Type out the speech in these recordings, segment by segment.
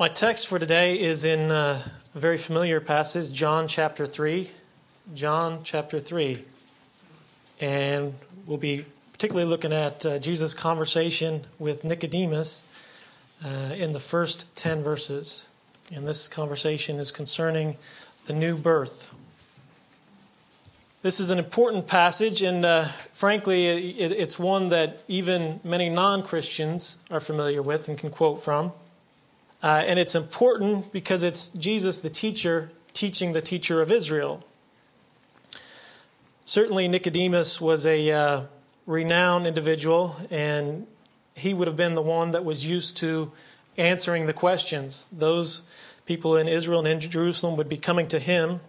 My text for today is in uh, a very familiar passage, John chapter 3. John chapter 3. And we'll be particularly looking at uh, Jesus' conversation with Nicodemus uh, in the first 10 verses. And this conversation is concerning the new birth. This is an important passage, and uh, frankly, it, it's one that even many non Christians are familiar with and can quote from. Uh, and it's important because it's Jesus, the teacher, teaching the teacher of Israel. Certainly, Nicodemus was a uh, renowned individual, and he would have been the one that was used to answering the questions. Those people in Israel and in Jerusalem would be coming to him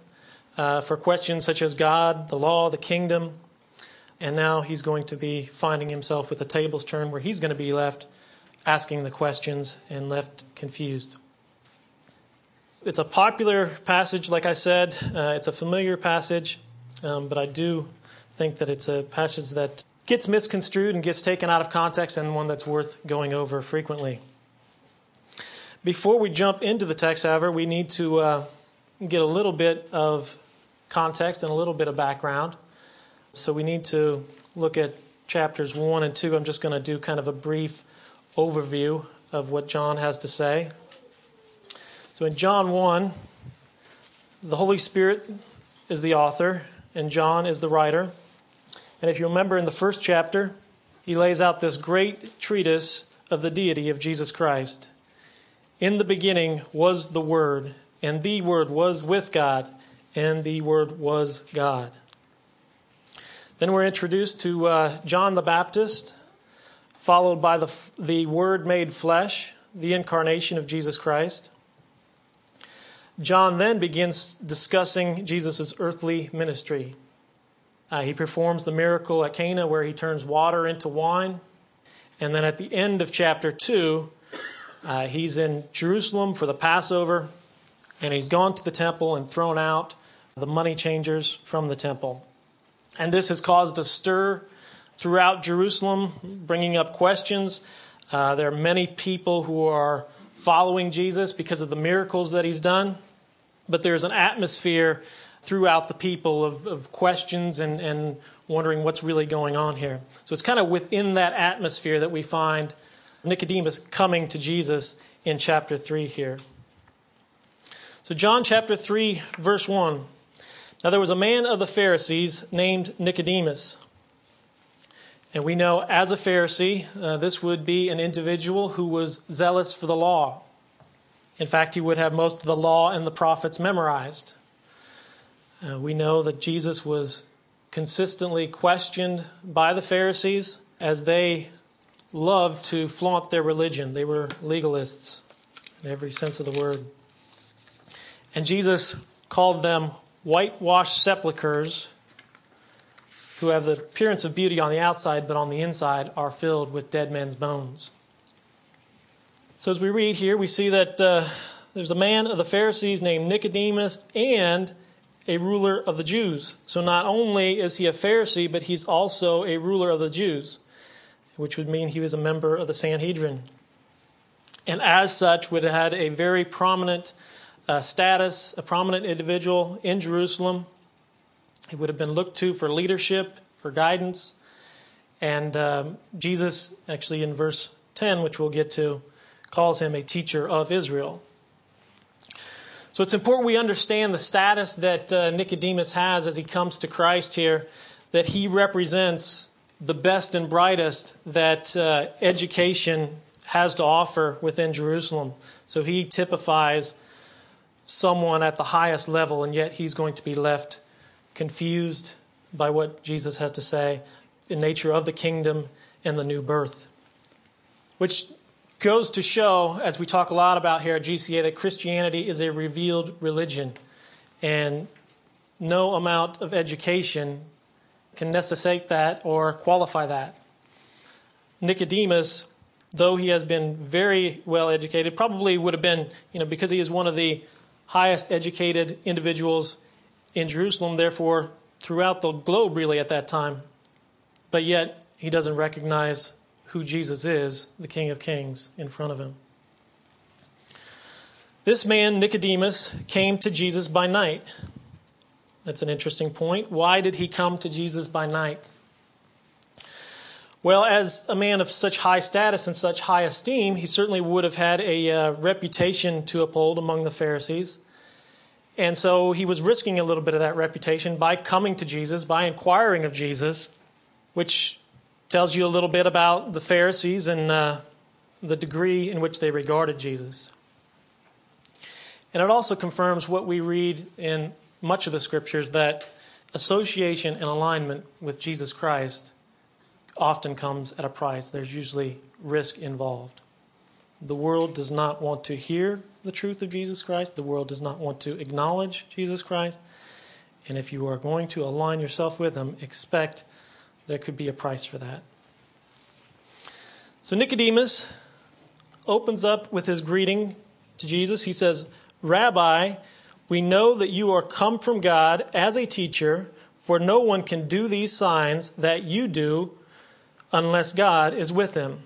uh, for questions such as God, the law, the kingdom. And now he's going to be finding himself with the tables turned where he's going to be left asking the questions and left confused. It's a popular passage, like I said. Uh, it's a familiar passage, um, but I do think that it's a passage that gets misconstrued and gets taken out of context and one that's worth going over frequently. Before we jump into the text, however, we need to uh, get a little bit of context and a little bit of background. So we need to look at chapters 1 and 2. I'm just going to do kind of a brief overview of what John has to say. So in John 1, the Holy Spirit is the author, and John is the writer. And if you remember in the first chapter, he lays out this great treatise of the deity of Jesus Christ. In the beginning was the Word, and the Word was with God, and the Word was God. Then we're introduced to uh, John the Baptist, followed by the, the Word made flesh, the incarnation of Jesus Christ. John then begins discussing Jesus' earthly ministry. Uh, he performs the miracle at Cana where he turns water into wine. And then at the end of chapter 2, uh, he's in Jerusalem for the Passover, and he's gone to the temple and thrown out the money changers from the temple. And this has caused a stir throughout Jerusalem, bringing up questions. Uh, there are many people who are following Jesus because of the miracles that he's done, but there's an atmosphere throughout the people of, of questions and, and wondering what's really going on here. So it's kind of within that atmosphere that we find Nicodemus coming to Jesus in chapter 3 here. So, John chapter 3, verse 1. Now, there was a man of the Pharisees named Nicodemus. And we know as a Pharisee, uh, this would be an individual who was zealous for the law. In fact, he would have most of the law and the prophets memorized. Uh, we know that Jesus was consistently questioned by the Pharisees as they loved to flaunt their religion. They were legalists in every sense of the word. And Jesus called them whitewashed sepulchres who have the appearance of beauty on the outside, but on the inside are filled with dead men's bones. So, as we read here, we see that uh, there's a man of the Pharisees named Nicodemus and a ruler of the Jews. So, not only is he a Pharisee, but he's also a ruler of the Jews, which would mean he was a member of the Sanhedrin. And as such, would have had a very prominent uh, status, a prominent individual in Jerusalem. He would have been looked to for leadership, for guidance. And um, Jesus, actually, in verse 10, which we'll get to, calls him a teacher of Israel. So it's important we understand the status that uh, Nicodemus has as he comes to Christ here, that he represents the best and brightest that uh, education has to offer within Jerusalem. So he typifies someone at the highest level, and yet he's going to be left confused by what Jesus has to say in nature of the kingdom and the new birth. Which goes to show, as we talk a lot about here at GCA, that Christianity is a revealed religion. And no amount of education can necessitate that or qualify that. Nicodemus, though he has been very well educated, probably would have been, you know, because he is one of the highest educated individuals in Jerusalem, therefore, throughout the globe, really, at that time. But yet, he doesn't recognize who Jesus is, the King of Kings, in front of him. This man, Nicodemus, came to Jesus by night. That's an interesting point. Why did he come to Jesus by night? Well, as a man of such high status and such high esteem, he certainly would have had a uh, reputation to uphold among the Pharisees. And so he was risking a little bit of that reputation by coming to Jesus, by inquiring of Jesus, which tells you a little bit about the Pharisees and uh, the degree in which they regarded Jesus. And it also confirms what we read in much of the scriptures that association and alignment with Jesus Christ often comes at a price. There's usually risk involved. The world does not want to hear the truth of Jesus Christ. The world does not want to acknowledge Jesus Christ. And if you are going to align yourself with Him, expect there could be a price for that. So Nicodemus opens up with his greeting to Jesus. He says, Rabbi, we know that you are come from God as a teacher, for no one can do these signs that you do unless God is with him.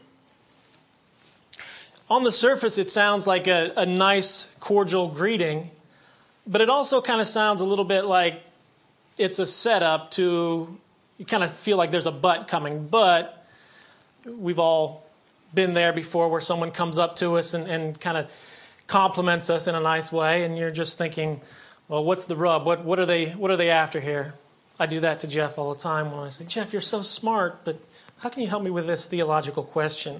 On the surface, it sounds like a, a nice, cordial greeting, but it also kind of sounds a little bit like it's a setup to, you kind of feel like there's a but coming. But we've all been there before where someone comes up to us and, and kind of compliments us in a nice way, and you're just thinking, well, what's the rub? What, what, are they, what are they after here? I do that to Jeff all the time when I say, Jeff, you're so smart, but how can you help me with this theological question?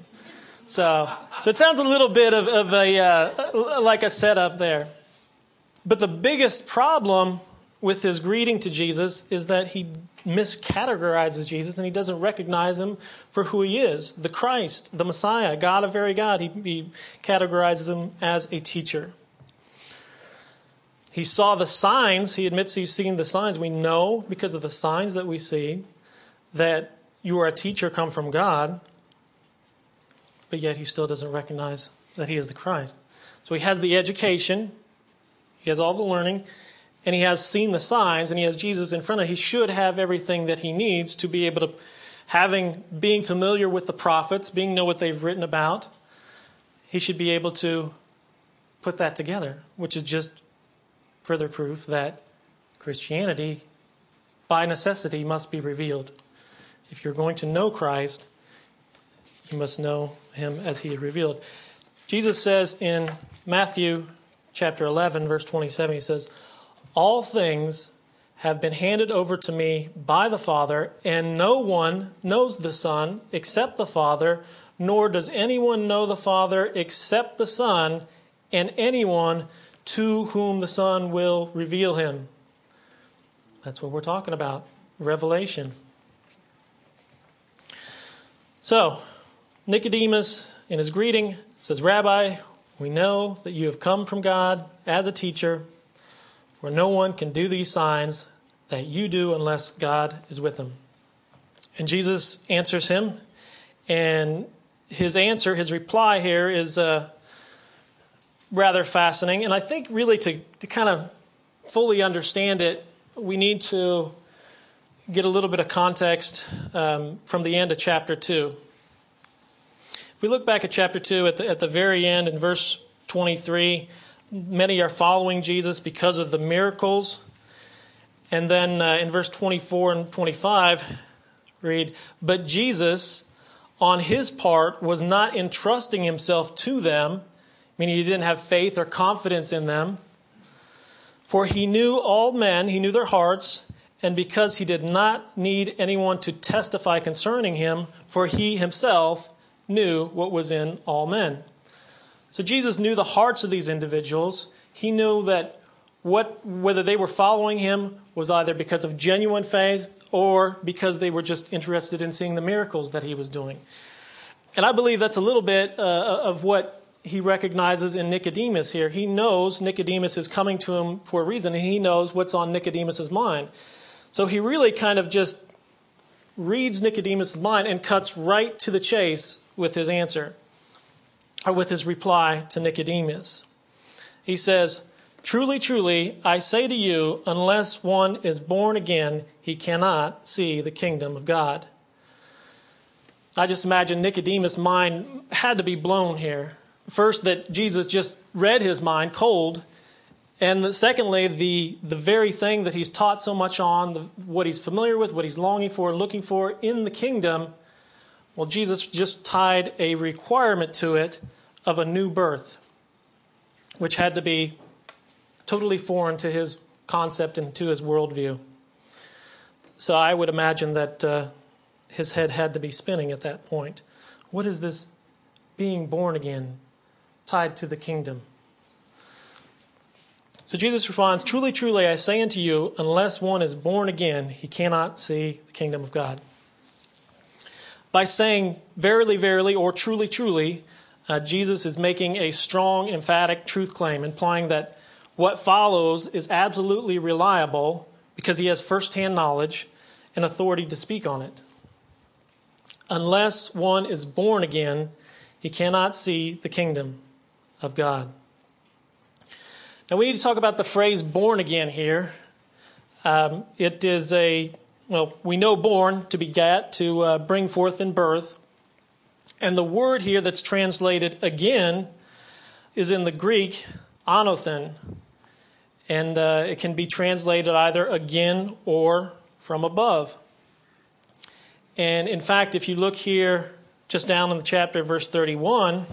So, so it sounds a little bit of, of a, uh, like a setup there. But the biggest problem with his greeting to Jesus is that he miscategorizes Jesus and he doesn't recognize him for who he is the Christ, the Messiah, God of very God. He, he categorizes him as a teacher. He saw the signs. He admits he's seen the signs. We know because of the signs that we see that you are a teacher come from God, but yet he still doesn't recognize that he is the Christ. So he has the education, he has all the learning, and he has seen the signs and he has Jesus in front of him, he should have everything that he needs to be able to having being familiar with the prophets, being know what they've written about, he should be able to put that together, which is just further proof that Christianity by necessity must be revealed. If you're going to know Christ, you must know him as he is revealed. Jesus says in Matthew chapter 11 verse 27 he says all things have been handed over to me by the Father, and no one knows the Son except the Father, nor does anyone know the Father except the Son, and anyone to whom the Son will reveal him. That's what we're talking about revelation. So, Nicodemus, in his greeting, says, Rabbi, we know that you have come from God as a teacher for no one can do these signs that you do unless God is with them. And Jesus answers him, and his answer, his reply here is uh, rather fascinating. And I think, really, to, to kind of fully understand it, we need to get a little bit of context um, from the end of chapter 2. We look back at chapter 2, at the, at the very end in verse 23, Many are following Jesus because of the miracles. And then uh, in verse 24 and 25, read, But Jesus, on his part, was not entrusting himself to them, meaning he didn't have faith or confidence in them. For he knew all men, he knew their hearts, and because he did not need anyone to testify concerning him, for he himself knew what was in all men. So Jesus knew the hearts of these individuals. He knew that what, whether they were following him was either because of genuine faith or because they were just interested in seeing the miracles that he was doing. And I believe that's a little bit uh, of what he recognizes in Nicodemus here. He knows Nicodemus is coming to him for a reason, and he knows what's on Nicodemus's mind. So he really kind of just reads Nicodemus' mind and cuts right to the chase with his answer or with his reply to Nicodemus. He says, Truly, truly, I say to you, unless one is born again, he cannot see the kingdom of God. I just imagine Nicodemus' mind had to be blown here. First, that Jesus just read his mind cold. And secondly, the, the very thing that he's taught so much on, the, what he's familiar with, what he's longing for, looking for in the kingdom, well, Jesus just tied a requirement to it of a new birth, which had to be totally foreign to his concept and to his worldview. So I would imagine that uh, his head had to be spinning at that point. What is this being born again tied to the kingdom? So Jesus responds, Truly, truly, I say unto you, unless one is born again, he cannot see the kingdom of God. By saying verily, verily, or truly, truly, uh, Jesus is making a strong, emphatic truth claim, implying that what follows is absolutely reliable because he has firsthand knowledge and authority to speak on it. Unless one is born again, he cannot see the kingdom of God. Now, we need to talk about the phrase born again here. Um, it is a, well, we know born to beget, to uh, bring forth in birth. And the word here that's translated again is in the Greek, anothen. And uh, it can be translated either again or from above. And in fact, if you look here just down in the chapter, verse 31,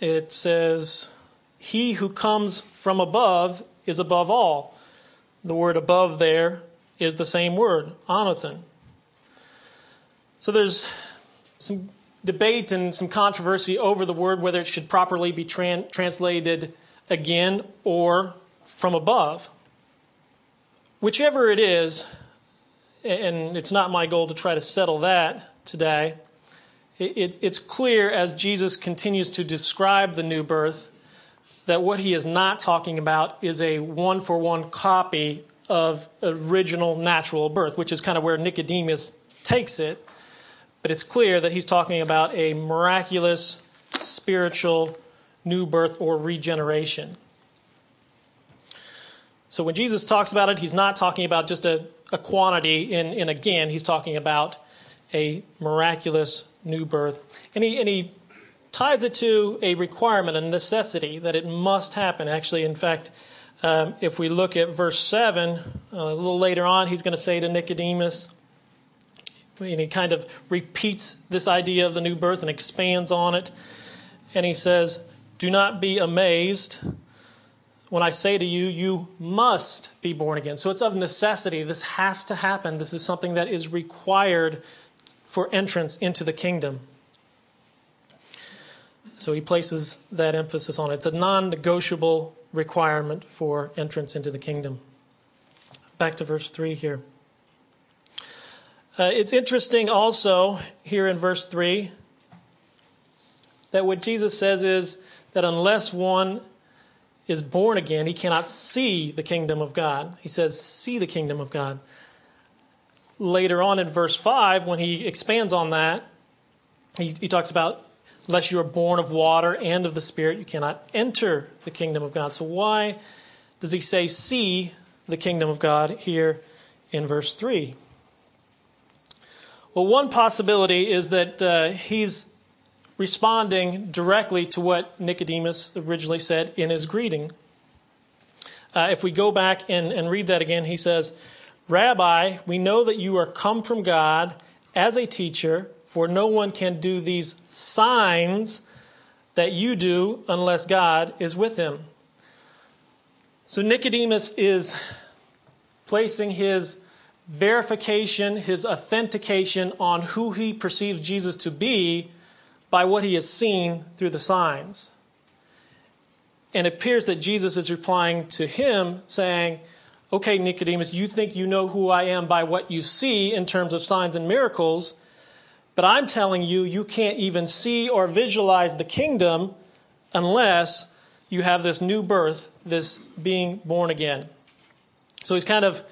it says, He who comes from above is above all. The word above there is the same word, anothen. So there's some debate and some controversy over the word, whether it should properly be tran- translated again or from above. Whichever it is, and it's not my goal to try to settle that today. it's clear as Jesus continues to describe the new birth that what he is not talking about is a one for one copy of original natural birth, which is kind of where Nicodemus takes it. But it's clear that he's talking about a miraculous spiritual new birth or regeneration. So when Jesus talks about it, he's not talking about just a a quantity in, in again, he's talking about a miraculous new birth. And he, and he ties it to a requirement, a necessity that it must happen. Actually, in fact, um, if we look at verse 7, uh, a little later on, he's going to say to Nicodemus, and he kind of repeats this idea of the new birth and expands on it. And he says, Do not be amazed when I say to you, you must be born again. So it's of necessity. This has to happen. This is something that is required for entrance into the kingdom. So he places that emphasis on it. It's a non negotiable requirement for entrance into the kingdom. Back to verse 3 here. Uh, it's interesting also here in verse 3 that what Jesus says is that unless one is born again, he cannot see the kingdom of God. He says, see the kingdom of God. Later on in verse 5, when he expands on that, he, he talks about, unless you are born of water and of the Spirit, you cannot enter the kingdom of God. So, why does he say, see the kingdom of God here in verse 3? Well, one possibility is that uh, he's responding directly to what Nicodemus originally said in his greeting. Uh, if we go back and, and read that again, he says, Rabbi, we know that you are come from God as a teacher, for no one can do these signs that you do unless God is with him. So Nicodemus is placing his verification, his authentication on who he perceives Jesus to be by what he has seen through the signs. And it appears that Jesus is replying to him, saying, Okay, Nicodemus, you think you know who I am by what you see in terms of signs and miracles, but I'm telling you, you can't even see or visualize the kingdom unless you have this new birth, this being born again. So he's kind of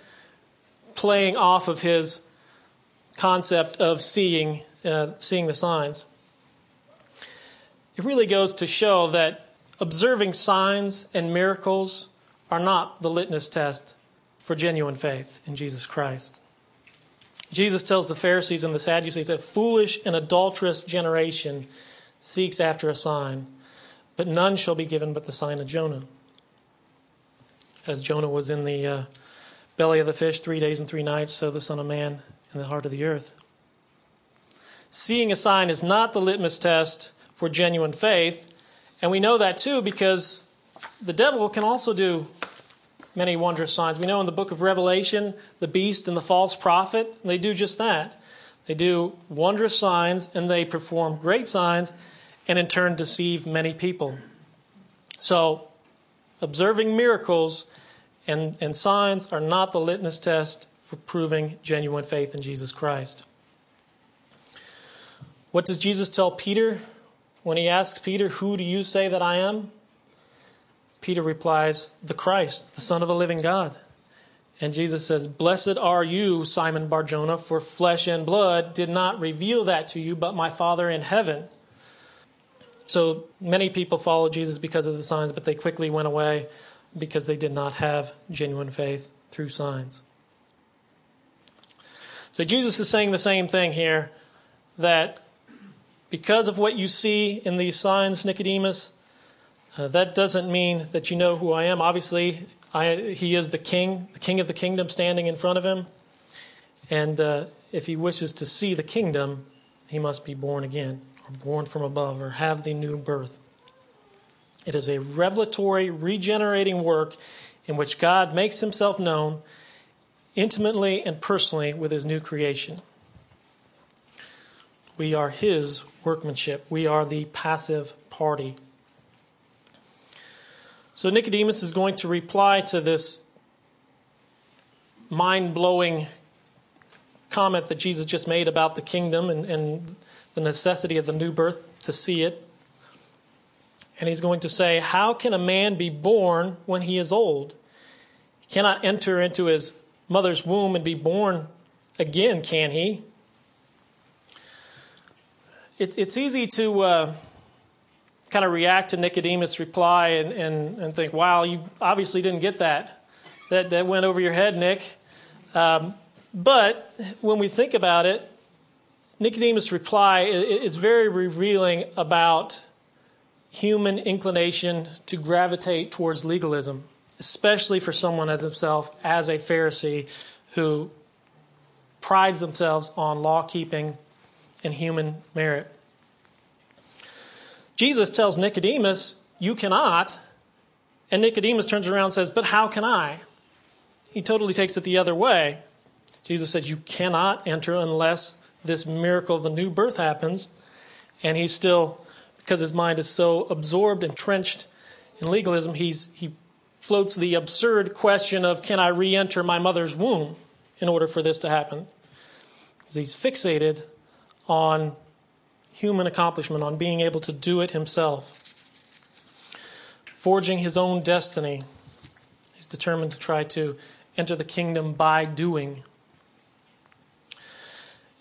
playing off of his concept of seeing, uh, seeing the signs it really goes to show that observing signs and miracles are not the litmus test for genuine faith in Jesus Christ. Jesus tells the Pharisees and the Sadducees that foolish and adulterous generation seeks after a sign, but none shall be given but the sign of Jonah. As Jonah was in the uh, belly of the fish three days and three nights, so the Son of Man in the heart of the earth. Seeing a sign is not the litmus test for genuine faith, and we know that too because the devil can also do many wondrous signs. We know in the book of Revelation, the beast and the false prophet, they do just that. They do wondrous signs and they perform great signs and in turn deceive many people. So, observing miracles and, and signs are not the litmus test for proving genuine faith in Jesus Christ. What does Jesus tell Peter when he asks Peter, Who do you say that I am? Peter replies, The Christ, the Son of the living God. And Jesus says, Blessed are you, Simon Barjona, for flesh and blood did not reveal that to you, but my Father in heaven. So many people followed Jesus because of the signs, but they quickly went away because they did not have genuine faith through signs. So Jesus is saying the same thing here that because of what you see in these signs, Nicodemus, uh, that doesn't mean that you know who I am. Obviously, I, he is the king, the king of the kingdom standing in front of him. And uh, if he wishes to see the kingdom, he must be born again, or born from above, or have the new birth. It is a revelatory, regenerating work in which God makes himself known intimately and personally with his new creation. We are his workmanship, we are the passive party. So Nicodemus is going to reply to this mind blowing comment that Jesus just made about the kingdom and, and, the necessity of the new birth to see it. And he's going to say, How can a man be born when he is old? He cannot enter into his mother's womb and be born again, can he? It's, it's easy to. Uh, kind of react to Nicodemus' reply and, and, and think, wow, you obviously didn't get that. That, that went over your head, Nick. Um, but when we think about it, Nicodemus' reply is very revealing about human inclination to gravitate towards legalism, especially for someone as himself, as a Pharisee who prides themselves on law keeping and human merit. Jesus tells Nicodemus, You cannot. And Nicodemus turns around and says, But how can I? He totally takes it the other way. Jesus says, You cannot enter unless this miracle of the new birth happens. And he's still, because his mind is so absorbed, entrenched in legalism, he's, he floats the absurd question of, Can I re enter my mother's womb in order for this to happen? Because he's fixated on human accomplishment, on being able to do it himself. Forging his own destiny, he's determined to try to enter the kingdom by doing.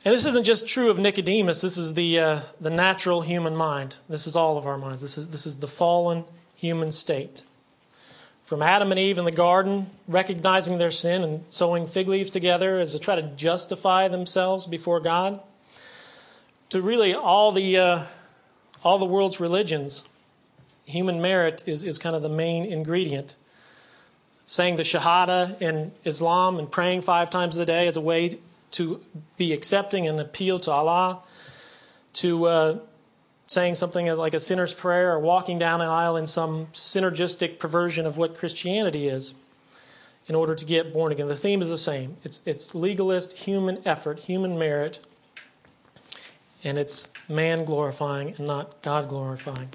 And this isn't just true of Nicodemus. This is the, uh, the natural human mind. This is all of our minds. This is, this is the fallen human state. From Adam and Eve in the garden, recognizing their sin and sewing fig leaves together as to try to justify themselves before God, to really all the uh, all the world's religions, human merit is, is kind of the main ingredient. Saying the Shahada in Islam and praying five times a day as a way to be accepting and appeal to Allah, to uh, saying something like a sinner's prayer or walking down an aisle in some synergistic perversion of what Christianity is in order to get born again. The theme is the same it's, it's legalist, human effort, human merit and it's man glorifying and not God glorifying.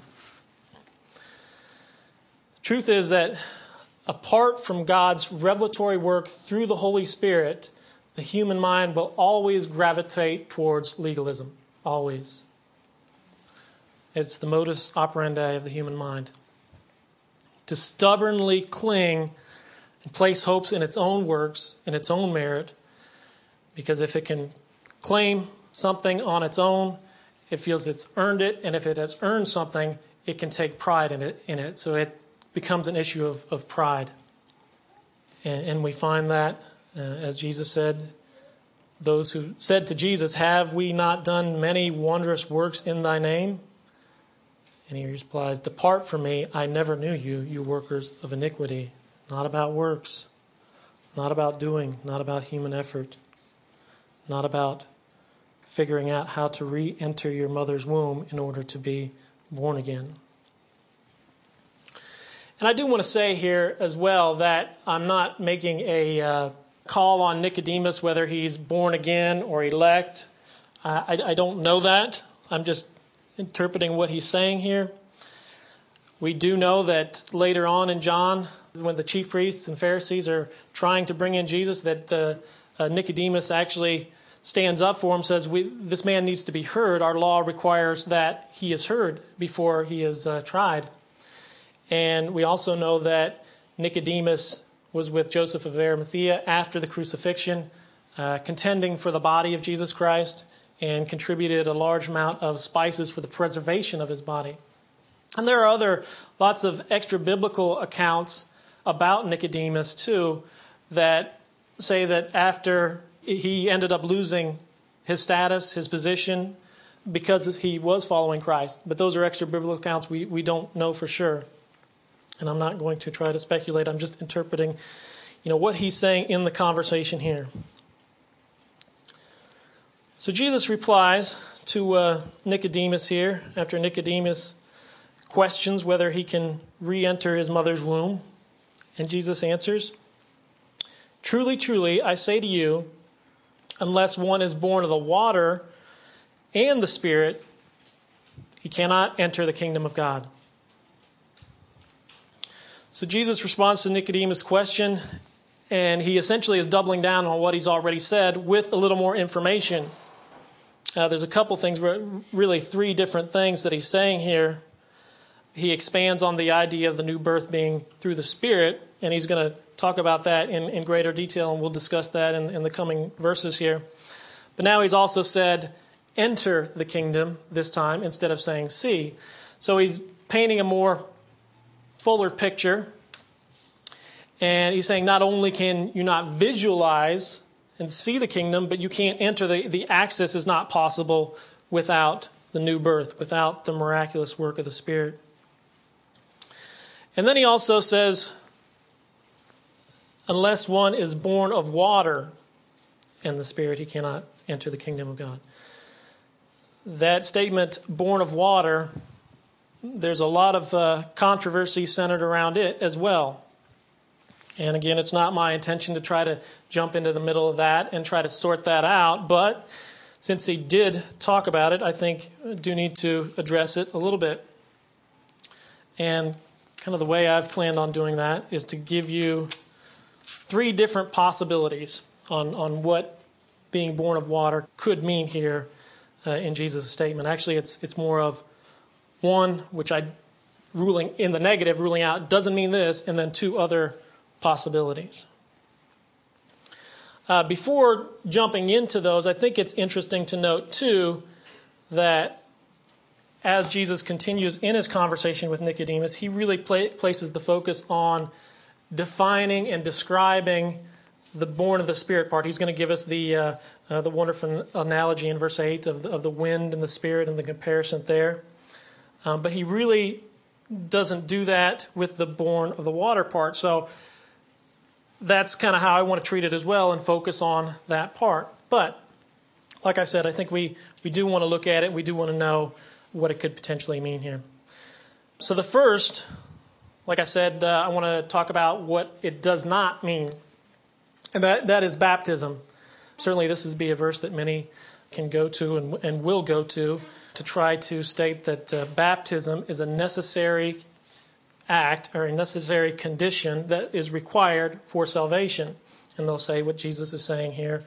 Truth is that apart from God's revelatory work through the Holy Spirit, the human mind will always gravitate towards legalism. Always. It's the modus operandi of the human mind. To stubbornly cling and place hopes in its own works, in its own merit, because if it can claim something on its own, it feels it's earned it, and if it has earned something, it can take pride in it. In it. So it becomes an issue of, of pride. And, and we find that, uh, as Jesus said, those who said to Jesus, Have we not done many wondrous works in thy name? And he replies, Depart from me, I never knew you, you workers of iniquity. Not about works, not about doing, not about human effort, not about figuring out how to re enter your mother's womb in order to be born again. And I do want to say here as well that I'm not making a uh, call on Nicodemus whether he's born again or elect. I, I don't know that. I'm just interpreting what he's saying here. We do know that later on in John, when the chief priests and Pharisees are trying to bring in Jesus, that uh, uh, Nicodemus actually stands up for him, says, This man needs to be heard. Our law requires that he is heard before he is uh, tried. And we also know that Nicodemus was with Joseph of Arimathea after the crucifixion, uh, contending for the body of Jesus Christ, and contributed a large amount of spices for the preservation of his body. And there are other lots of extra biblical accounts about Nicodemus too that say that after he ended up losing his status, his position, because he was following Christ. But those are extra biblical accounts we, we don't know for sure. And I'm not going to try to speculate. I'm just interpreting, you know, what he's saying in the conversation here. So Jesus replies to uh, Nicodemus here after Nicodemus questions whether he can re enter his mother's womb. And Jesus answers Truly, truly, I say to you, unless one is born of the water and the Spirit, he cannot enter the kingdom of God. So Jesus responds to Nicodemus' question, and he essentially is doubling down on what he's already said with a little more information. Uh, there's a couple things, really three different things that he's saying here. He expands on the idea of the new birth being through the Spirit, and he's going to talk about that in, in greater detail, and we'll discuss that in, in the coming verses here. But now he's also said, enter the kingdom this time instead of saying see. So he's painting a more fuller picture. And he's saying not only can you not visualize and see the kingdom, but you can't enter the, the access is not possible without the new birth, without the miraculous work of the Spirit. And then he also says, unless one is born of water and the Spirit, he cannot enter the kingdom of God. That statement, born of water, there's a lot of uh, controversy centered around it as well. And again, it's not my intention to try to jump into the middle of that and try to sort that out, but since he did talk about it, I think I do need to address it a little bit. And kind of the way I've planned on doing that is to give you three different possibilities on, on what being born of water could mean here uh, in Jesus' statement. Actually, it's, it's more of one, which I ruling in the negative, ruling out doesn't mean this, and then two other possibilities. Uh, before jumping into those, I think it's interesting to note too that as Jesus continues in his conversation with Nicodemus, he really places the focus on defining and describing the born of the Spirit part. He's going to give us the, uh, uh, the wonderful analogy in verse 8 of the, of the wind and the Spirit and the comparison there. Um, but he really doesn't do that with the born of the water part. So that's kind of how I want to treat it as well and focus on that part. But like I said, I think we, we do want to look at it. We do want to know what it could potentially mean here. So the first, like I said, uh, I want to talk about what it does not mean, and that, that is baptism. Certainly, this is be a verse that many can go to and, and will go to to try to state that uh, baptism is a necessary act or a necessary condition that is required for salvation. And they'll say what Jesus is saying here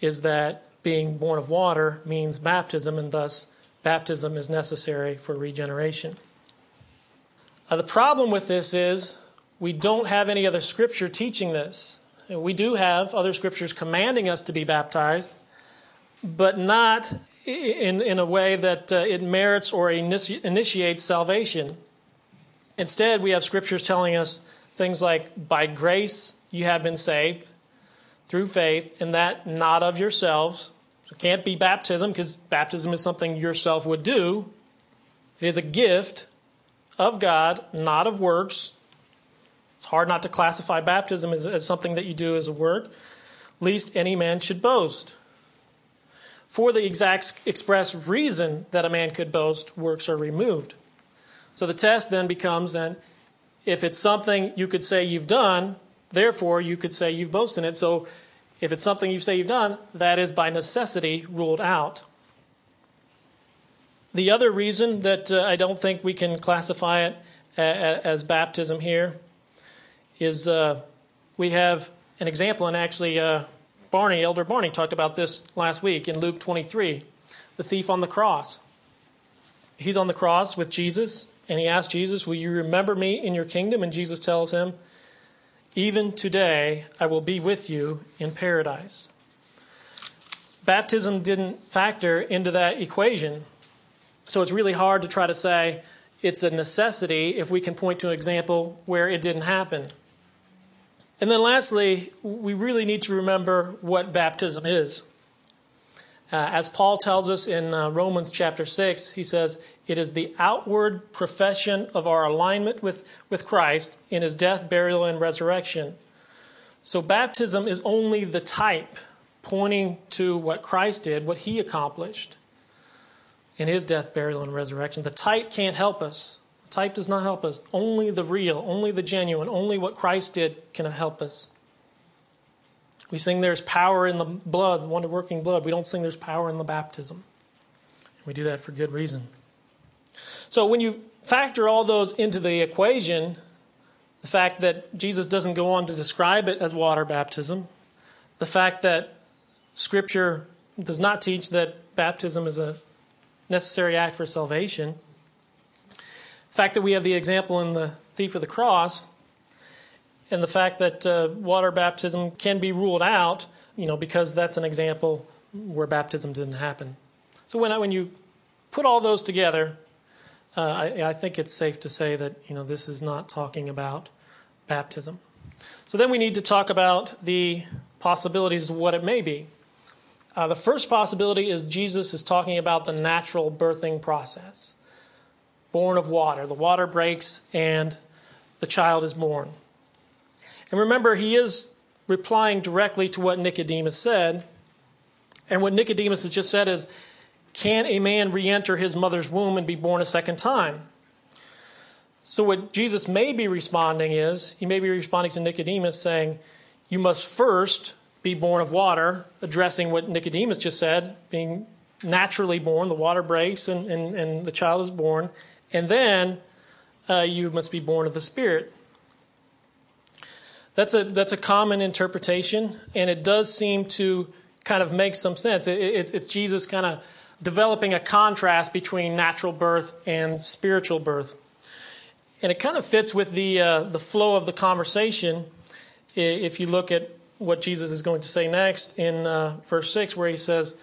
is that being born of water means baptism, and thus baptism is necessary for regeneration. Now, the problem with this is we don't have any other scripture teaching this. We do have other scriptures commanding us to be baptized, but not in, in a way that uh, it merits or initi- initiates salvation. Instead, we have scriptures telling us things like, by grace you have been saved through faith, and that not of yourselves. So it can't be baptism because baptism is something yourself would do. It is a gift of God, not of works. It's hard not to classify baptism as, as something that you do as a work, least any man should boast. For the exact express reason that a man could boast, works are removed. So the test then becomes then if it's something you could say you've done, therefore you could say you've boasted in it. So if it's something you say you've done, that is by necessity ruled out. The other reason that uh, I don't think we can classify it as baptism here is uh, we have an example, and actually, uh, Barney, Elder Barney, talked about this last week in Luke 23 the thief on the cross. He's on the cross with Jesus, and he asks Jesus, Will you remember me in your kingdom? And Jesus tells him, Even today I will be with you in paradise. Baptism didn't factor into that equation. So it's really hard to try to say it's a necessity if we can point to an example where it didn't happen. And then lastly, we really need to remember what baptism is. Uh, as Paul tells us in uh, Romans chapter 6, he says, It is the outward profession of our alignment with, with Christ in his death, burial, and resurrection. So baptism is only the type pointing to what Christ did, what he accomplished in his death, burial, and resurrection. The type can't help us. The type does not help us. Only the real, only the genuine, only what Christ did can help us. We sing there's power in the blood, the wonder working blood. We don't sing there's power in the baptism. And we do that for good reason. So when you factor all those into the equation, the fact that Jesus doesn't go on to describe it as water baptism, the fact that Scripture does not teach that baptism is a necessary act for salvation. The fact that we have the example in the thief of the cross, and the fact that uh, water baptism can be ruled out, you know, because that's an example where baptism didn't happen. So when I, when you put all those together, uh, I, I think it's safe to say that you know this is not talking about baptism. So then we need to talk about the possibilities of what it may be. Uh, the first possibility is Jesus is talking about the natural birthing process. Born of water. The water breaks and the child is born. And remember, he is replying directly to what Nicodemus said. And what Nicodemus has just said is Can a man re enter his mother's womb and be born a second time? So, what Jesus may be responding is, he may be responding to Nicodemus saying, You must first be born of water, addressing what Nicodemus just said, being naturally born, the water breaks and, and, and the child is born, and then uh, you must be born of the Spirit. That's a, that's a common interpretation, and it does seem to kind of make some sense. It, it, it's Jesus kind of developing a contrast between natural birth and spiritual birth. And it kind of fits with the, uh, the flow of the conversation if you look at what Jesus is going to say next in uh, verse 6, where he says,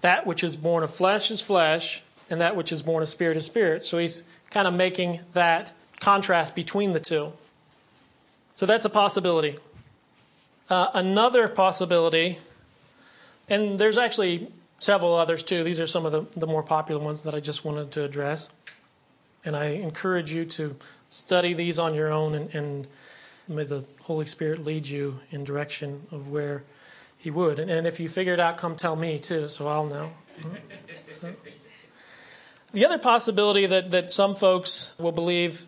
That which is born of flesh is flesh, and that which is born of spirit is spirit. So he's kind of making that contrast between the two. So that's a possibility. Uh, another possibility, and there's actually several others too. These are some of the, the more popular ones that I just wanted to address. And I encourage you to study these on your own and, and may the Holy Spirit lead you in direction of where He would. And, and if you figure it out, come tell me too, so I'll know. So. The other possibility that, that some folks will believe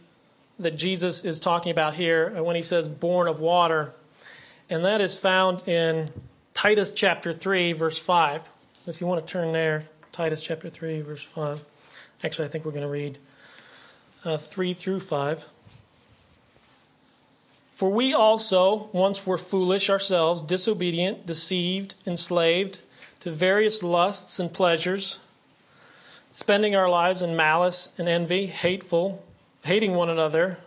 that Jesus is talking about here when he says born of water, and that is found in Titus chapter 3, verse 5. If you want to turn there, Titus chapter 3, verse 5. Actually, I think we're going to read uh, 3 through 5. For we also once were foolish ourselves, disobedient, deceived, enslaved to various lusts and pleasures, spending our lives in malice and envy, hateful, hating one another.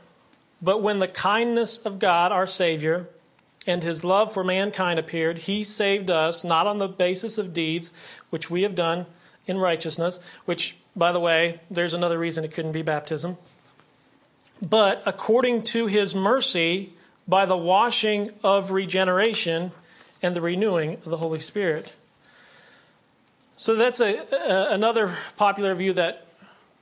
But when the kindness of God, our Savior, and his love for mankind appeared, he saved us not on the basis of deeds which we have done in righteousness, which, by the way, there's another reason it couldn't be baptism, but according to his mercy by the washing of regeneration and the renewing of the Holy Spirit. So that's a, a, another popular view that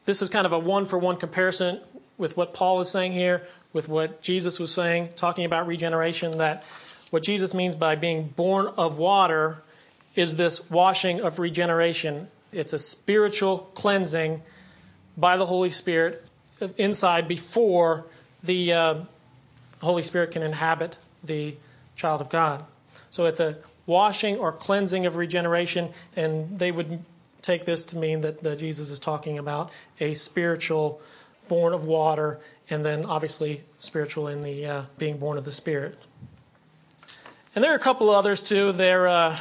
this is kind of a one for one comparison with what Paul is saying here, with what Jesus was saying, talking about regeneration, that what Jesus means by being born of water is this washing of regeneration. It's a spiritual cleansing by the Holy Spirit inside before the uh, Holy Spirit can inhabit the child of God. So it's a washing or cleansing of regeneration, and they would take this to mean that uh, Jesus is talking about a spiritual born of water, and then obviously spiritual in the uh, being born of the Spirit. And there are a couple others too. There, uh,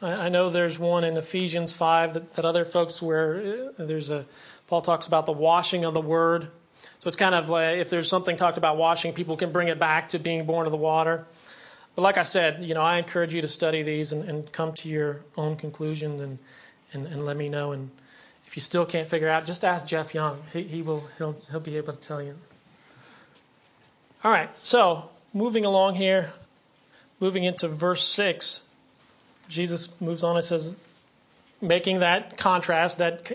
I, I know there's one in Ephesians five that, that other folks where uh, there's a Paul talks about the washing of the word. So it's kind of like if there's something talked about washing, people can bring it back to being born of the water. But like I said, you know, I encourage you to study these and, and come to your own conclusions and, and, and let me know. And if you still can't figure out, just ask Jeff Young. He, he will he'll he'll be able to tell you. All right, so moving along here, moving into verse six, Jesus moves on and says, making that contrast, that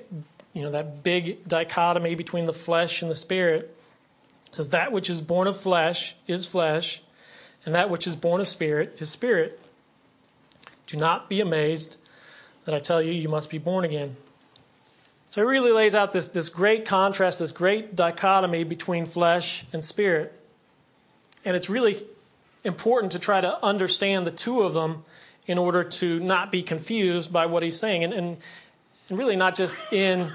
you know, that big dichotomy between the flesh and the spirit. says that which is born of flesh is flesh, and that which is born of spirit is spirit. Do not be amazed that I tell you you must be born again. So it really lays out this, this great contrast, this great dichotomy between flesh and spirit. And it's really important to try to understand the two of them in order to not be confused by what he's saying. And, and, and really not just in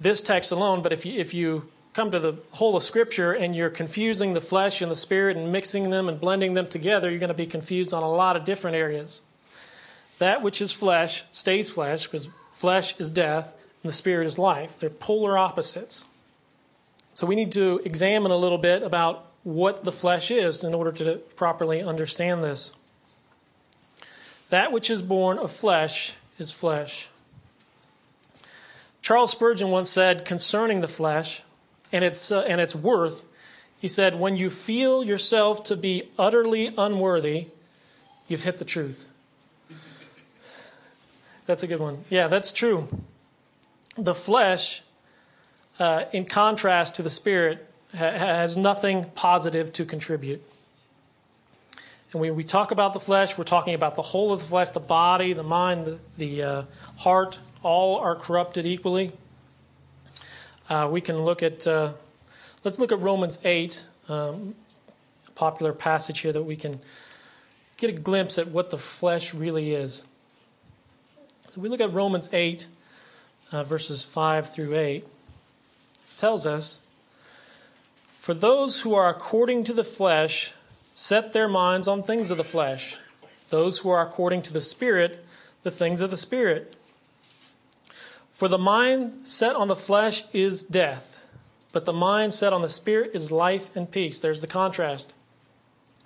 this text alone, but if you, if you come to the whole of Scripture and you're confusing the flesh and the spirit and mixing them and blending them together, you're going to be confused on a lot of different areas. That which is flesh stays flesh because flesh is death and the spirit is life. They're polar opposites. So we need to examine a little bit about what the flesh is in order to properly understand this. That which is born of flesh is flesh. Charles Spurgeon once said concerning the flesh and its, uh, and its worth, he said, When you feel yourself to be utterly unworthy, you've hit the truth. That's a good one. Yeah, that's true. The flesh, uh, in contrast to the spirit, ha- has nothing positive to contribute. And when we talk about the flesh, we're talking about the whole of the flesh, the body, the mind, the, the uh, heart, all are corrupted equally. Uh, we can look at, uh, let's look at Romans 8, um, popular passage here that we can get a glimpse at what the flesh really is. So we look at Romans 8, uh, verses 5 through 8. It tells us, For those who are according to the flesh set their minds on things of the flesh, those who are according to the Spirit, the things of the Spirit. For the mind set on the flesh is death, but the mind set on the spirit is life and peace. There's the contrast.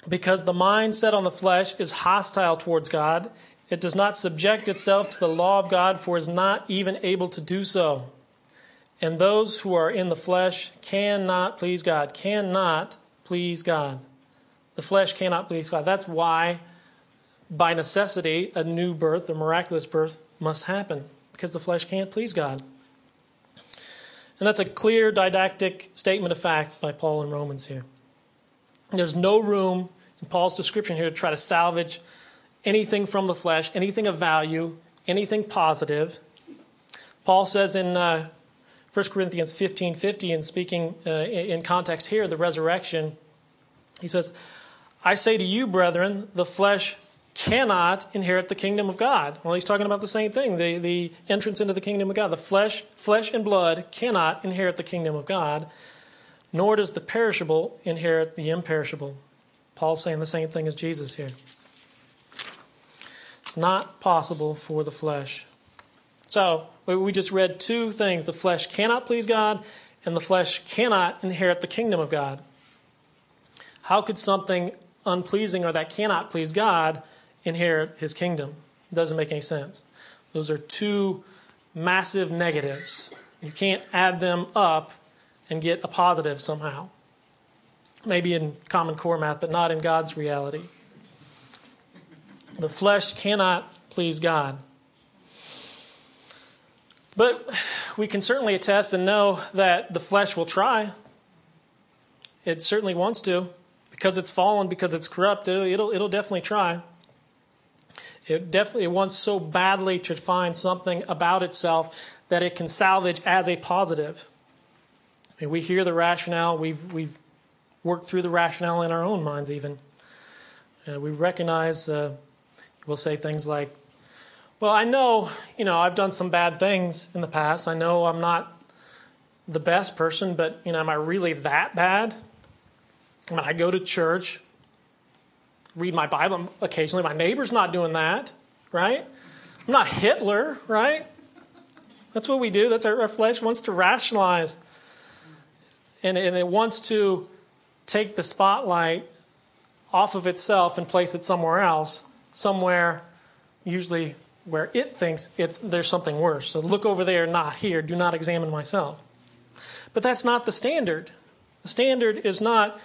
Because the mind set on the flesh is hostile towards God, it does not subject itself to the law of God, for is not even able to do so. And those who are in the flesh cannot please God, cannot please God. The flesh cannot please God. That's why, by necessity, a new birth, a miraculous birth, must happen because the flesh can't please God. And that's a clear didactic statement of fact by Paul in Romans here. There's no room in Paul's description here to try to salvage anything from the flesh, anything of value, anything positive. Paul says in uh, 1 Corinthians 15 50, and speaking uh, in context here, the resurrection, he says, I say to you, brethren, the flesh cannot inherit the kingdom of God. Well, he's talking about the same thing, the, the entrance into the kingdom of God. The flesh, flesh and blood cannot inherit the kingdom of God, nor does the perishable inherit the imperishable. Paul's saying the same thing as Jesus here. It's not possible for the flesh. So, we just read two things. The flesh cannot please God, and the flesh cannot inherit the kingdom of God. How could something unpleasing or that cannot please God inherit his kingdom. It doesn't make any sense. Those are two massive negatives. You can't add them up and get a positive somehow. Maybe in Common Core math, but not in God's reality. The flesh cannot please God. But we can certainly attest and know that the flesh will try. It certainly wants to. Because it's fallen, because it's corrupt, it'll, it'll definitely try. It definitely wants so badly to find something about itself that it can salvage as a positive. I mean, we hear the rationale, we've, we've worked through the rationale in our own minds, even. Uh, we recognize, uh, we'll say things like, well, I know, you know, I've done some bad things in the past. I know I'm not the best person, but, you know, am I really that bad? I mean, I go to church, read my Bible occasionally. My neighbor's not doing that, right? I'm not Hitler, right? That's what we do. That's our, flesh wants to rationalize. And, and it wants to take the spotlight off of itself and place it somewhere else, somewhere usually where it thinks it's there's something worse. So look over there, not here. Do not examine myself. But that's not the standard. The standard is not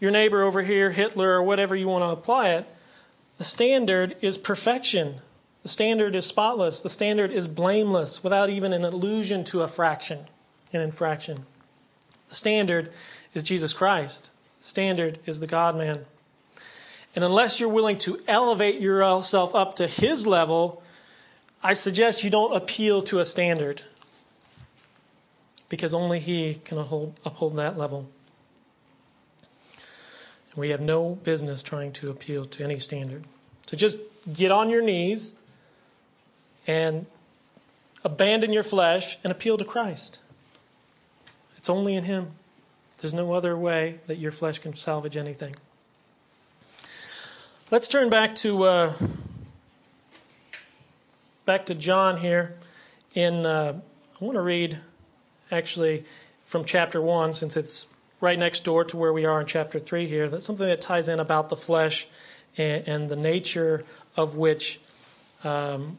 your neighbor over here, Hitler, or whatever you want to apply it. The standard is perfection. The standard is spotless. The standard is blameless without even an allusion to a fraction, an infraction. The standard is Jesus Christ. The standard is the God man. And unless you're willing to elevate yourself up to his level, I suggest you don't appeal to a standard because only he can uphold, uphold that level. We have no business trying to appeal to any standard. So just get on your knees and abandon your flesh and appeal to Christ. It's only in Him. There's no other way that your flesh can salvage anything. Let's turn back to uh, back to John here. In uh, I want to read actually from chapter one, since it's right next door to where we are in chapter 3 here, that's something that ties in about the flesh and, and the nature of which um,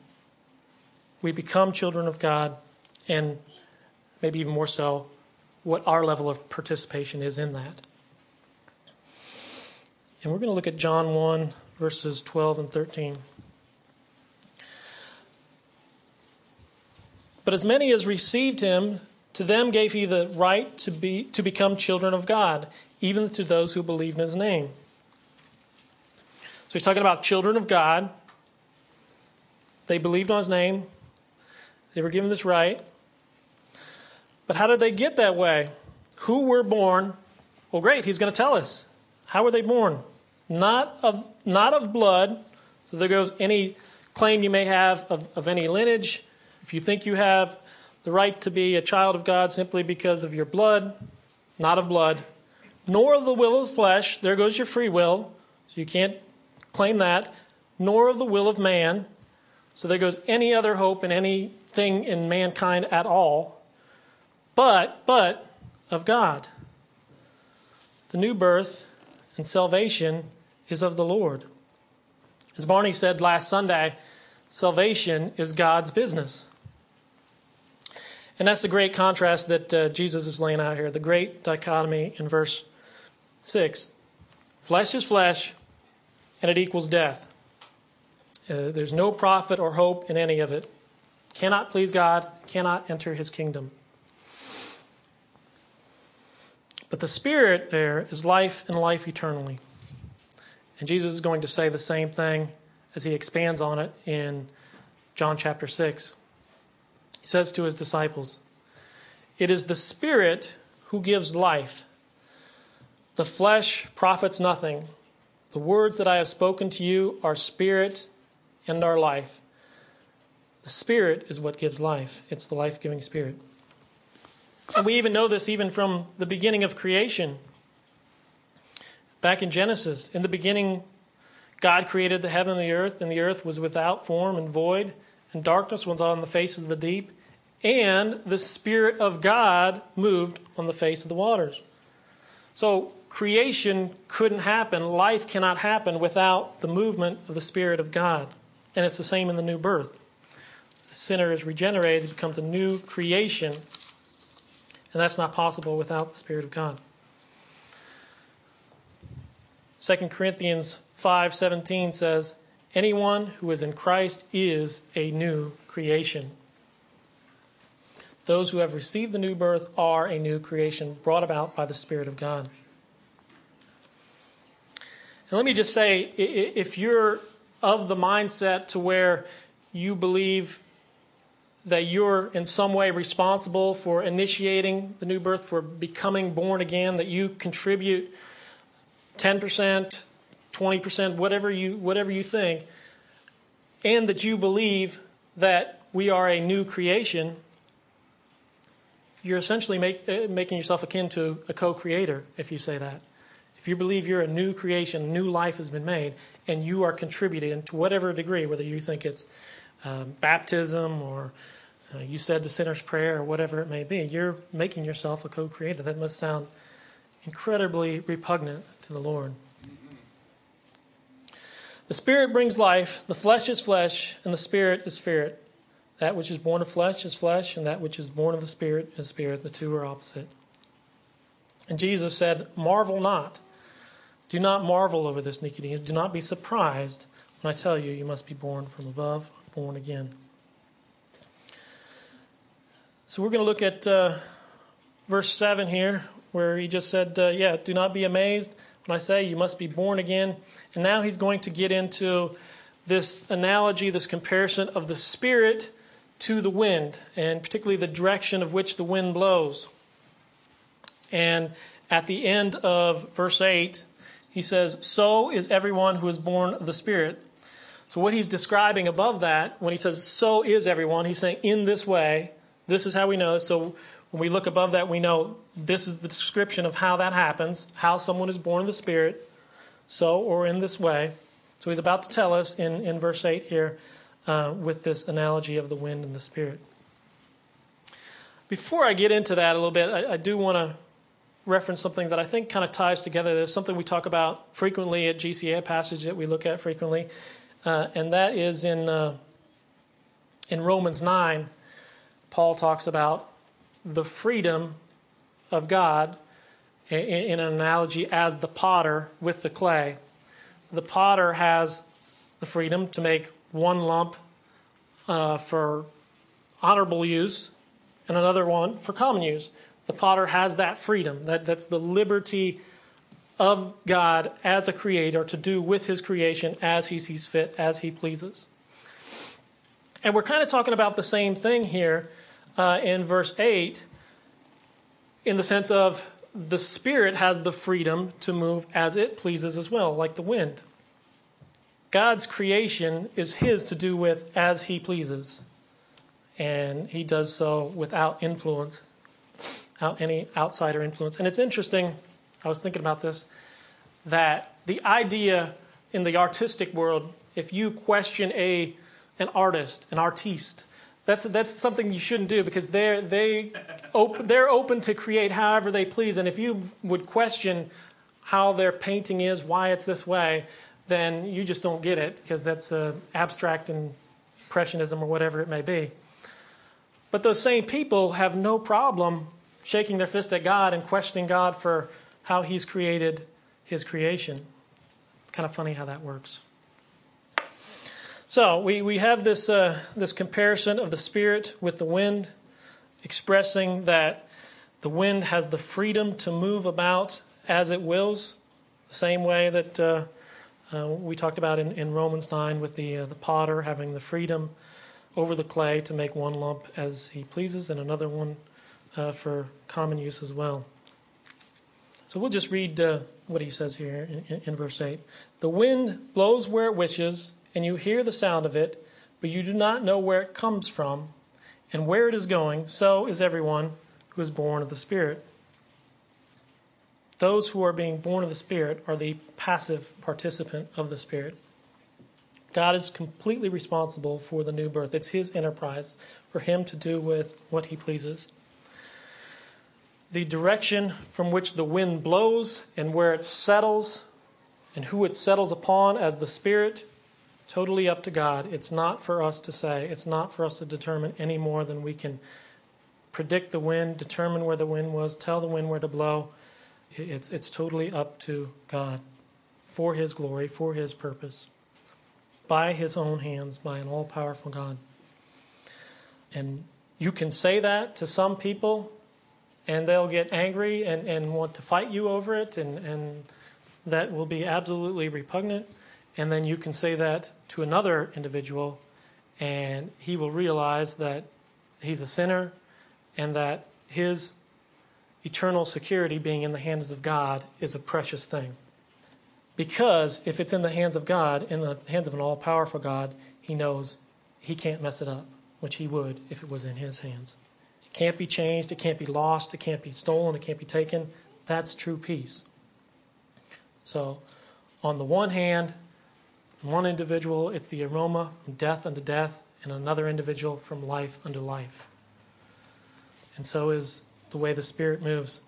we become children of God, and maybe even more so, what our level of participation is in that. And we're going to look at John 1, verses 12 and 13. But as many as received him, to them gave he the right to be to become children of God, even to those who believe in his name. So he's talking about children of God. They believed on his name. They were given this right. But how did they get that way? Who were born? Well, great, he's going to tell us. How were they born? Not of not of blood. So there goes any claim you may have of, of any lineage. If you think you have the right to be a child of God simply because of your blood, not of blood, nor of the will of the flesh. There goes your free will. So you can't claim that. Nor of the will of man. So there goes any other hope in anything in mankind at all. But, but of God. The new birth and salvation is of the Lord. As Barney said last Sunday, salvation is God's business. And that's the great contrast that uh, Jesus is laying out here, the great dichotomy in verse 6. Flesh is flesh, and it equals death. Uh, there's no profit or hope in any of it. Cannot please God, cannot enter his kingdom. But the Spirit there is life and life eternally. And Jesus is going to say the same thing as he expands on it in John chapter 6. Says to his disciples, It is the Spirit who gives life. The flesh profits nothing. The words that I have spoken to you are spirit and are life. The Spirit is what gives life, it's the life giving Spirit. And we even know this even from the beginning of creation. Back in Genesis, in the beginning, God created the heaven and the earth, and the earth was without form and void, and darkness was on the faces of the deep, and the Spirit of God moved on the face of the waters. So creation couldn't happen, life cannot happen without the movement of the Spirit of God. And it's the same in the new birth. The sinner is regenerated, becomes a new creation, and that's not possible without the Spirit of God. 2 Corinthians 5:17 says, Anyone who is in Christ is a new creation. Those who have received the new birth are a new creation brought about by the Spirit of God. And let me just say if you're of the mindset to where you believe that you're in some way responsible for initiating the new birth, for becoming born again, that you contribute 10%, 20%, whatever you, whatever you think, and that you believe that we are a new creation, you're essentially make, uh, making yourself akin to a co creator if you say that. If you believe you're a new creation, new life has been made, and you are contributing to whatever degree, whether you think it's um, baptism or uh, you said the sinner's prayer or whatever it may be, you're making yourself a co creator. That must sound incredibly repugnant to the Lord. The Spirit brings life, the flesh is flesh, and the Spirit is spirit. That which is born of flesh is flesh, and that which is born of the Spirit is spirit. The two are opposite. And Jesus said, Marvel not. Do not marvel over this, Nicodemus. Do not be surprised when I tell you you must be born from above, born again. So we're going to look at uh, verse 7 here, where he just said, uh, Yeah, do not be amazed when I say you must be born again. And now he's going to get into this analogy, this comparison of the Spirit to the wind, and particularly the direction of which the wind blows. And at the end of verse 8, he says, So is everyone who is born of the Spirit. So, what he's describing above that, when he says, So is everyone, he's saying, In this way, this is how we know. So, when we look above that, we know this is the description of how that happens, how someone is born of the Spirit, so or in this way. So, he's about to tell us in, in verse 8 here uh, with this analogy of the wind and the Spirit. Before I get into that a little bit, I, I do want to reference something that I think kind of ties together. There's something we talk about frequently at GCA, a passage that we look at frequently, uh, and that is in uh, in Romans nine. Paul talks about the freedom of God in, in an analogy as the potter with the clay. The potter has the freedom to make one lump uh, for honorable use and another one for common use. The potter has that freedom. That, that's the liberty of God as a creator to do with his creation as he sees fit, as he pleases. And we're kind of talking about the same thing here uh, in verse 8 in the sense of the Spirit has the freedom to move as it pleases as well, like the wind. God's creation is his to do with as he pleases. And he does so without influence without any outsider influence. And it's interesting, I was thinking about this, that the idea in the artistic world, if you question a an artist, an artiste, that's that's something you shouldn't do because they're they open they're open to create however they please. And if you would question how their painting is, why it's this way, then you just don't get it because that's uh, abstract impressionism or whatever it may be. But those same people have no problem shaking their fist at God and questioning God for how He's created His creation. It's kind of funny how that works. So we, we have this, uh, this comparison of the Spirit with the wind, expressing that the wind has the freedom to move about as it wills, the same way that uh, uh, we talked about in, in Romans 9 with the, uh, the potter having the freedom over the clay to make one lump as he pleases and another one uh, for common use as well. So we'll just read uh, what he says here in, in verse 8. The wind blows where it wishes, and you hear the sound of it, but you do not know where it comes from and where it is going. So is everyone who is born of the Spirit. Those who are being born of the Spirit are the passive participant of the Spirit. God is completely responsible for the new birth. It's His enterprise for Him to do with what He pleases the direction from which the wind blows and where it settles and who it settles upon as the Spirit, totally up to God. It's not for us to say, it's not for us to determine any more than we can predict the wind, determine where the wind was, tell the wind where to blow. It's, it's totally up to God for His glory, for His purpose. by his own hands by an all powerful God. And you can say that to some people, and they'll get angry and, and want to fight you over it, and, and that will be absolutely repugnant. And then you can say that to another individual, and he will realize that he's a sinner and that his eternal security being in the hands of God is a precious thing. Because if it's in the hands of God, in the hands of an all powerful God, he knows he can't mess it up, which he would if it was in his hands. It can't be changed, it can't be lost, it can't be stolen, it can't be taken. That's true peace. So, on the one hand, one individual, it's the aroma from death unto death, and another individual from life unto life. And so is the way the Spirit moves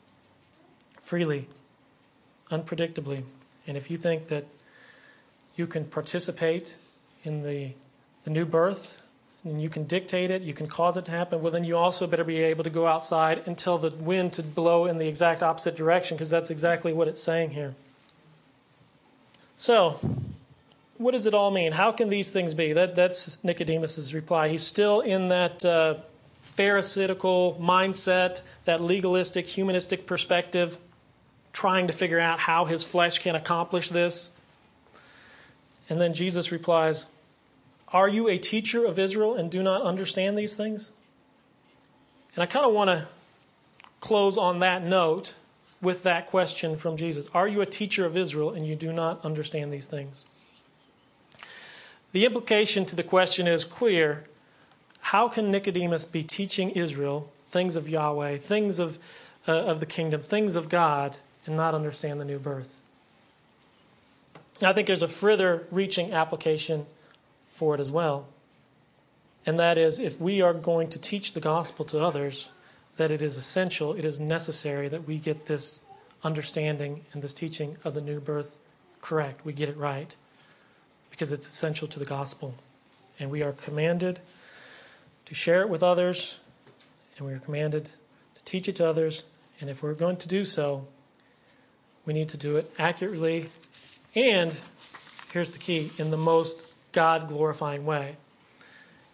freely, unpredictably. And if you think that you can participate in the, the new birth and you can dictate it, you can cause it to happen, well, then you also better be able to go outside and tell the wind to blow in the exact opposite direction because that's exactly what it's saying here. So, what does it all mean? How can these things be? That, that's Nicodemus's reply. He's still in that uh, Pharisaical mindset, that legalistic, humanistic perspective, trying to figure out how his flesh can accomplish this. And then Jesus replies, Are you a teacher of Israel and do not understand these things? And I kind of want to close on that note with that question from Jesus Are you a teacher of Israel and you do not understand these things? The implication to the question is clear. How can Nicodemus be teaching Israel things of Yahweh, things of, uh, of the kingdom, things of God, and not understand the new birth? I think there's a further reaching application for it as well. And that is if we are going to teach the gospel to others, that it is essential, it is necessary that we get this understanding and this teaching of the new birth correct. We get it right because it's essential to the gospel. And we are commanded to share it with others, and we are commanded to teach it to others. And if we're going to do so, we need to do it accurately and, here's the key, in the most God glorifying way.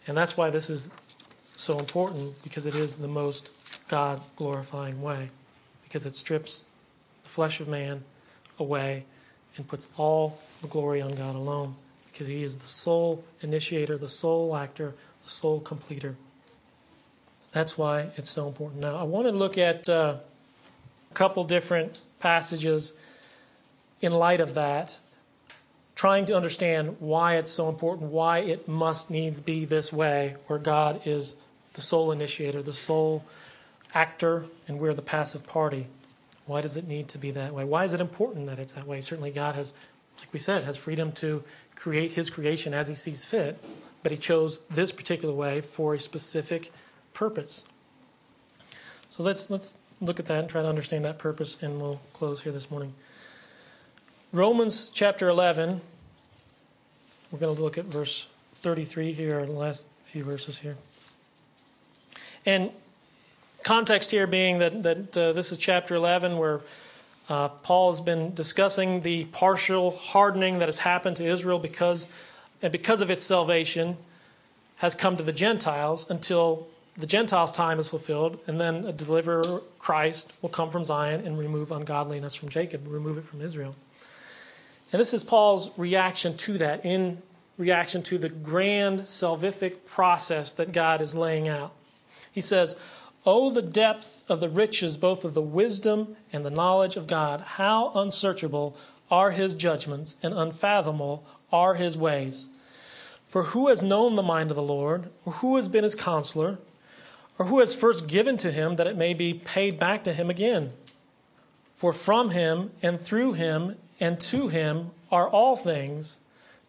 And that's why this is so important, because it is the most God glorifying way, because it strips the flesh of man away and puts all the glory on God alone because he is the sole initiator, the sole actor, the sole completer. That's why it's so important. Now, I want to look at uh, a couple different passages in light of that, trying to understand why it's so important, why it must needs be this way, where God is the sole initiator, the sole actor, and we're the passive party. Why does it need to be that way? Why is it important that it's that way? Certainly, God has, like we said, has freedom to create his creation as he sees fit, but he chose this particular way for a specific purpose. So let's let's look at that and try to understand that purpose, and we'll close here this morning. Romans chapter 11, we're going to look at verse 33 here, the last few verses here. And context here being that, that uh, this is chapter 11 where uh, Paul has been discussing the partial hardening that has happened to Israel because, and because of its salvation, has come to the Gentiles until the Gentiles' time is fulfilled, and then a deliverer, Christ, will come from Zion and remove ungodliness from Jacob, remove it from Israel. And this is Paul's reaction to that, in reaction to the grand salvific process that God is laying out. He says, Oh, the depth of the riches, both of the wisdom and the knowledge of God. How unsearchable are his judgments and unfathomable are his ways. For who has known the mind of the Lord, or who has been his counselor, or who has first given to him that it may be paid back to him again? For from him and through him and to him are all things.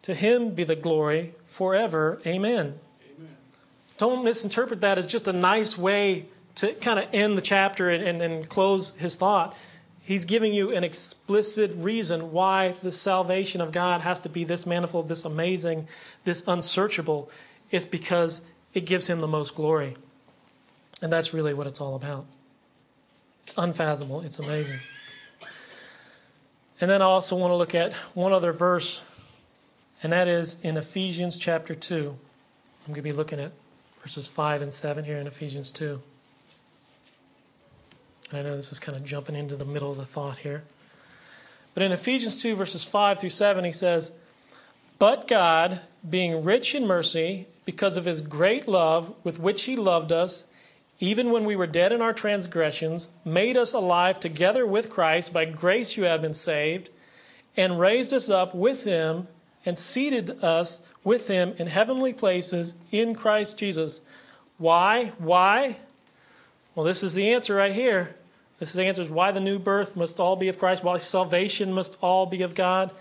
To him be the glory forever. Amen. Amen. Don't misinterpret that as just a nice way to kind of end the chapter and, and, and close his thought, he's giving you an explicit reason why the salvation of God has to be this manifold, this amazing, this unsearchable. It's because it gives him the most glory. And that's really what it's all about. It's unfathomable, it's amazing. And then I also want to look at one other verse and that is in Ephesians chapter 2. I'm going to be looking at verses 5 and 7 here in Ephesians 2. And I know this is kind of jumping into the middle of the thought here. But in Ephesians 2, verses 5 through 7, he says, But God, being rich in mercy, because of his great love with which he loved us, even when we were dead in our transgressions, made us alive together with Christ. By grace you have been saved, and raised us up with him, and seated us with him in heavenly places in Christ Jesus. Why? Why? Well, this is the answer right here. This is the answer is why the new birth must all be of Christ, why salvation must all be of God.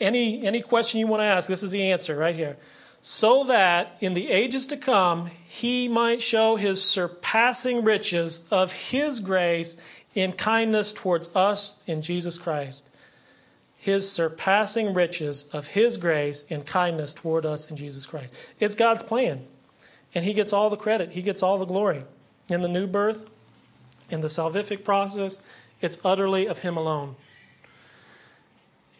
Any, any question you want to ask, this is the answer right here so that in the ages to come he might show his surpassing riches of his grace in kindness towards us in Jesus Christ. His surpassing riches of his grace in kindness toward us in Jesus Christ. It's God's plan. And he gets all the credit, he gets all the glory. In the new birth, in the salvific process, it's utterly of him alone.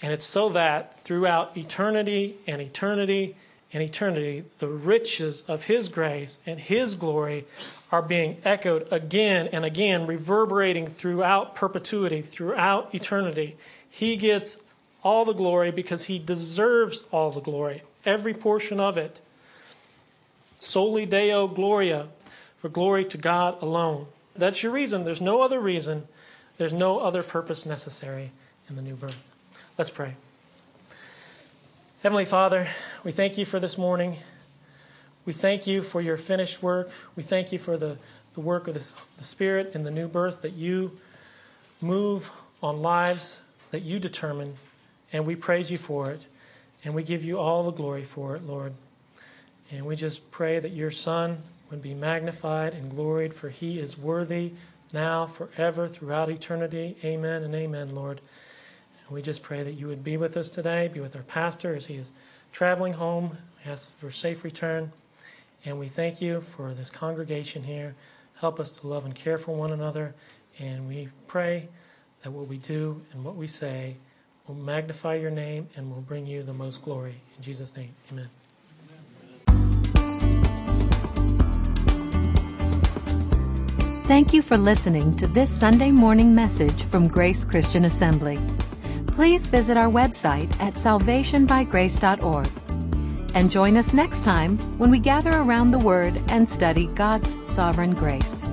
And it's so that throughout eternity and eternity and eternity, the riches of His grace and His glory are being echoed again and again, reverberating throughout perpetuity, throughout eternity. He gets all the glory because He deserves all the glory, every portion of it. Soli Deo Gloria, for glory to God alone. That's your reason. There's no other reason. There's no other purpose necessary in the new birth. Let's pray. Heavenly Father, we thank you for this morning. We thank you for your finished work. We thank you for the, the work of the, the Spirit and the new birth that you move on lives that you determine. And we praise you for it. And we give you all the glory for it, Lord. And we just pray that your Son would be magnified and gloried, for he is worthy now, forever, throughout eternity. Amen and amen, Lord. And we just pray that you would be with us today, be with our pastor as he is traveling home. We ask for safe return. And we thank you for this congregation here. Help us to love and care for one another. And we pray that what we do and what we say will magnify your name and will bring you the most glory. In Jesus' name, amen. Thank you for listening to this Sunday morning message from Grace Christian Assembly please visit our website at salvationbygrace.org. And join us next time when we gather around the Word and study God's sovereign grace.